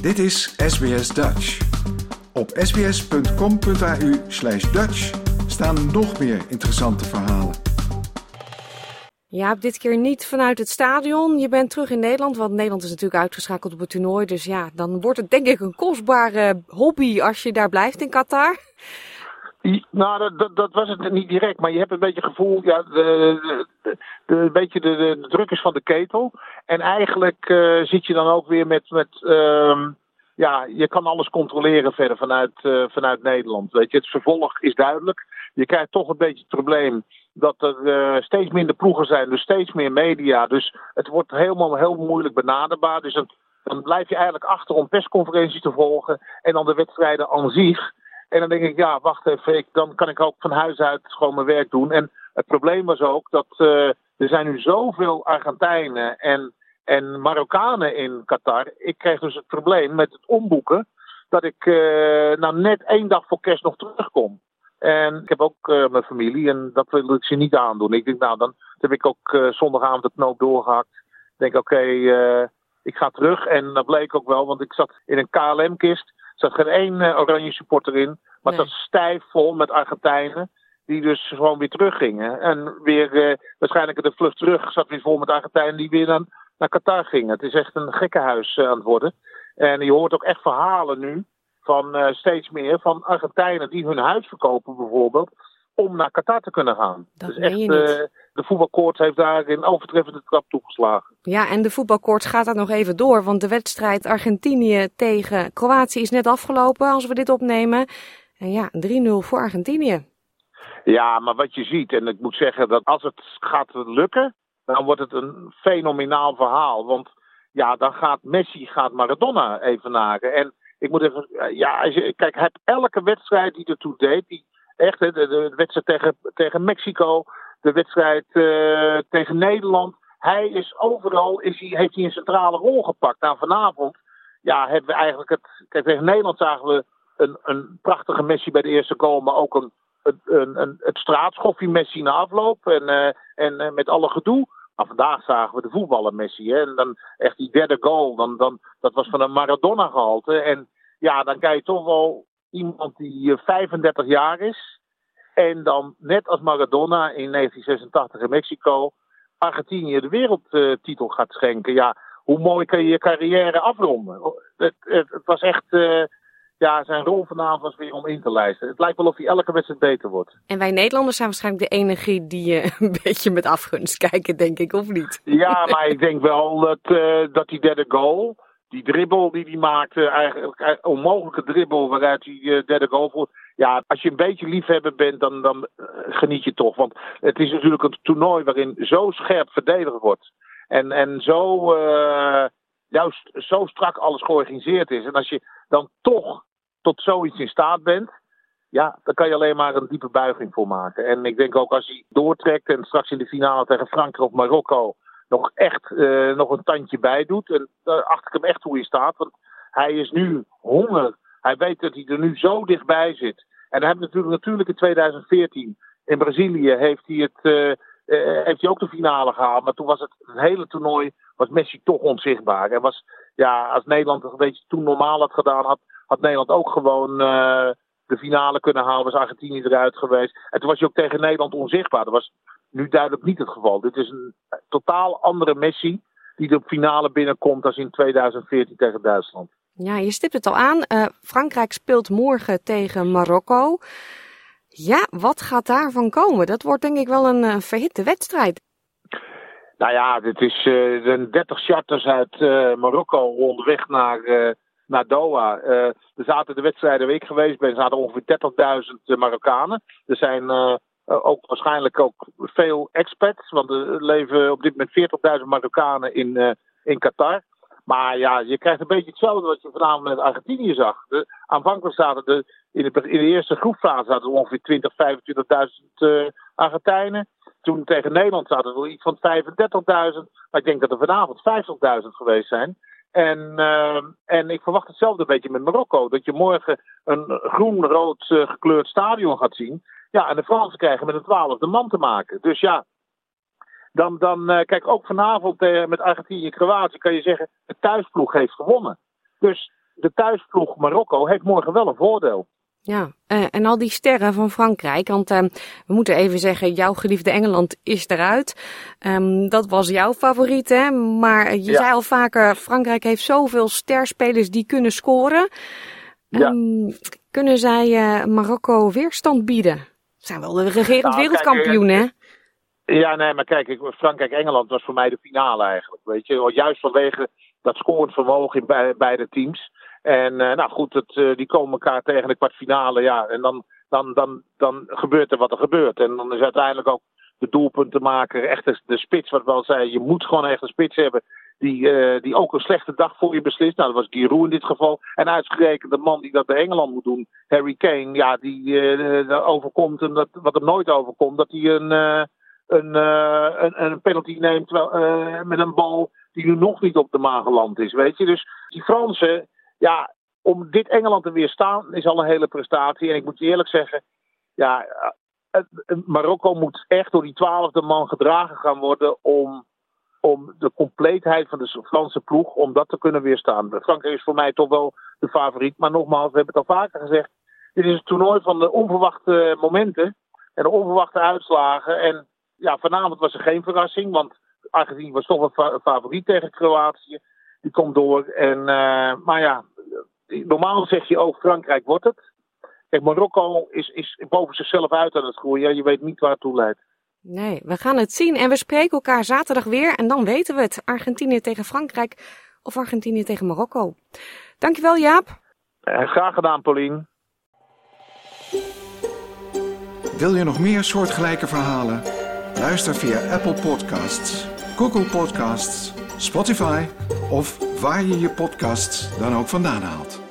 Dit is SBS Dutch. Op sbs.com.au slash Dutch staan nog meer interessante verhalen. Ja, dit keer niet vanuit het stadion. Je bent terug in Nederland, want Nederland is natuurlijk uitgeschakeld op het toernooi. Dus ja, dan wordt het denk ik een kostbare hobby als je daar blijft in Qatar. Nou, dat, dat, was het niet direct, maar je hebt een beetje het gevoel, ja, de, de, de, een beetje de, de, druk is van de ketel. En eigenlijk uh, zit je dan ook weer met, met uh, ja, je kan alles controleren verder vanuit, uh, vanuit Nederland. Weet je, het vervolg is duidelijk. Je krijgt toch een beetje het probleem dat er uh, steeds minder ploegen zijn, dus steeds meer media. Dus het wordt helemaal heel moeilijk benaderbaar. Dus dan, dan blijf je eigenlijk achter om persconferenties te volgen en dan de wedstrijden aan zich. En dan denk ik, ja, wacht even, ik, dan kan ik ook van huis uit gewoon mijn werk doen. En het probleem was ook dat uh, er zijn nu zoveel Argentijnen en, en Marokkanen in Qatar. Ik kreeg dus het probleem met het omboeken dat ik uh, nou net één dag voor kerst nog terugkom. En ik heb ook uh, mijn familie en dat wil ik ze niet aandoen. Ik denk, nou, dan heb ik ook zondagavond de knoop doorgehakt. Ik denk, oké, ik ga terug. En dat bleek ook wel, want ik zat in een KLM-kist. Er zat geen één uh, oranje supporter in. Maar nee. zat stijf vol met Argentijnen. Die dus gewoon weer teruggingen. En weer uh, waarschijnlijk de vlucht terug zat weer vol met Argentijnen die weer naar, naar Qatar gingen. Het is echt een gekkenhuis uh, aan het worden. En je hoort ook echt verhalen nu van uh, steeds meer van Argentijnen die hun huis verkopen bijvoorbeeld. Om naar Qatar te kunnen gaan. Dat dus echt, niet. De voetbalkoorts heeft daar in overtreffende trap toegeslagen. Ja, en de voetbalkoorts gaat daar nog even door. Want de wedstrijd Argentinië tegen Kroatië is net afgelopen als we dit opnemen. En ja, 3-0 voor Argentinië. Ja, maar wat je ziet, en ik moet zeggen dat als het gaat lukken, dan wordt het een fenomenaal verhaal. Want ja, dan gaat Messi, gaat Maradona evenagen. En ik moet even, ja, als je, kijk, heeft elke wedstrijd die ertoe deed, die, echt, de, de, de wedstrijd tegen, tegen Mexico, de wedstrijd uh, tegen Nederland. Hij is overal, is hij, heeft hij een centrale rol gepakt. Nou, vanavond, ja, hebben we eigenlijk het, kijk, tegen Nederland zagen we een, een prachtige Messi bij de eerste goal, maar ook een, een, een, het straatschoffie Messi na afloop en, uh, en uh, met alle gedoe. Maar vandaag zagen we de voetballer Messi. Hè? En dan echt die derde goal, dan, dan, dat was van een Maradona gehalte. En ja, dan krijg je toch wel iemand die 35 jaar is. En dan net als Maradona in 1986 in Mexico Argentinië de wereldtitel gaat schenken. Ja, hoe mooi kan je je carrière afronden? Het, het, het was echt. Uh, ja, zijn rol vanavond was weer om in te lijsten. Het lijkt wel of hij elke wedstrijd beter wordt. En wij Nederlanders zijn waarschijnlijk de enige die uh, een beetje met afgunst kijken, denk ik, of niet? Ja, maar ik denk wel dat, uh, dat die derde goal, die dribbel die hij maakte, eigenlijk onmogelijke dribbel waaruit die uh, derde goal voert. Ja, als je een beetje liefhebber bent, dan, dan geniet je toch. Want het is natuurlijk een toernooi waarin zo scherp verdedigd wordt. En, en zo, juist zo strak alles georganiseerd is. En als je dan toch tot zoiets in staat bent, ja, dan kan je alleen maar een diepe buiging voor maken. En ik denk ook als hij doortrekt en straks in de finale tegen Frankrijk of Marokko nog echt uh, nog een tandje bij doet. En daar acht ik hem echt hoe hij staat. Want hij is nu honger. Hij weet dat hij er nu zo dichtbij zit. En hij heeft natuurlijk, natuurlijk in 2014 in Brazilië heeft hij, het, uh, heeft hij ook de finale gehaald. Maar toen was het, het hele toernooi was Messi toch onzichtbaar. En was, ja, als Nederland een beetje toen normaal had gedaan, had, had Nederland ook gewoon de finale kunnen halen. Was Argentinië eruit geweest. En toen was je ook tegen Nederland onzichtbaar. Dat was nu duidelijk niet het geval. Dit is een totaal andere Messi die de finale binnenkomt als in 2014 tegen Duitsland. Ja, je stipt het al aan. Uh, Frankrijk speelt morgen tegen Marokko. Ja, wat gaat daarvan komen? Dat wordt denk ik wel een uh, verhitte wedstrijd. Nou ja, dit is uh, de 30 charters uit Marokko onderweg naar, naar Doha. er zaten de wedstrijden ik geweest ben, zaten ongeveer 30.000 Marokkanen. Er zijn ook waarschijnlijk ook veel expats, want er leven op dit moment 40.000 Marokkanen in, in Qatar. Maar ja, je krijgt een beetje hetzelfde wat je vanavond met Argentinië zag. De, aanvankelijk zaten de, in, de, in eerste groepfase zaten er ongeveer 20, 25.000 Argentijnen. Toen tegen Nederland zaten er wel iets van 35.000. Maar ik denk dat er vanavond 50.000 geweest zijn. En, uh, en ik verwacht hetzelfde een beetje met Marokko. Dat je morgen een groen-rood uh, gekleurd stadion gaat zien. Ja, en de Fransen krijgen met een twaalfde man te maken. Dus ja, dan, dan uh, kijk ook vanavond uh, met Argentinië en Kroatië kan je zeggen, de thuisploeg heeft gewonnen. Dus de thuisploeg Marokko heeft morgen wel een voordeel. Ja, uh, en al die sterren van Frankrijk, want uh, we moeten even zeggen, jouw geliefde Engeland is eruit. Um, dat was jouw favoriet, hè? Maar je ja. zei al vaker, Frankrijk heeft zoveel sterspelers die kunnen scoren. Um, ja. Kunnen zij uh, Marokko weerstand bieden? Zijn wel de regerend nou, wereldkampioen, hè? Ja, nee, maar kijk, Frankrijk-Engeland was voor mij de finale eigenlijk. Weet je, juist vanwege dat scorend vermogen in be beide teams. En uh, nou goed, het, uh, die komen elkaar tegen de kwartfinale. Ja, en dan, dan, dan, dan gebeurt er wat er gebeurt. En dan is uiteindelijk ook de doelpuntenmaker, echt de, spits, wat wel zei. Je moet gewoon echt een spits hebben die, uh, die ook een slechte dag voor je beslist. Nou, dat was Giroud in dit geval. En uitgerekend de man die dat bij Engeland moet doen, Harry Kane. Ja, die uh, overkomt hem, dat, wat hem nooit overkomt, dat hij een, een, een, een penalty neemt terwijl, met een bal die nu nog niet op de maan geland is. Weet je, dus die Fransen ja, om dit Engeland te weerstaan is al een hele prestatie. En ik moet je eerlijk zeggen, ja, Marokko moet echt door die twaalfde man gedragen gaan worden om, om de compleetheid van de Franse ploeg, om dat te kunnen weerstaan. Frankrijk is voor mij toch wel de favoriet. Maar nogmaals, we hebben het al vaker gezegd, dit is een toernooi van de onverwachte momenten en de onverwachte uitslagen. En ja, vanavond was er geen verrassing, want Argentinië was toch een favoriet tegen Kroatië die komt door. En, uh, maar ja, normaal zeg je ook Frankrijk wordt het. Kijk, Marokko is, is boven zichzelf uit aan het groeien. Je weet niet waar het toe leidt. Nee, we gaan het zien en we spreken elkaar zaterdag weer en dan weten we het. Argentinië tegen Frankrijk of Argentinië tegen Marokko. Dankjewel Jaap. Uh, graag gedaan Paulien. Wil je nog meer soortgelijke verhalen? Luister via Apple Podcasts, Google Podcasts Spotify of waar je je podcasts dan ook vandaan haalt.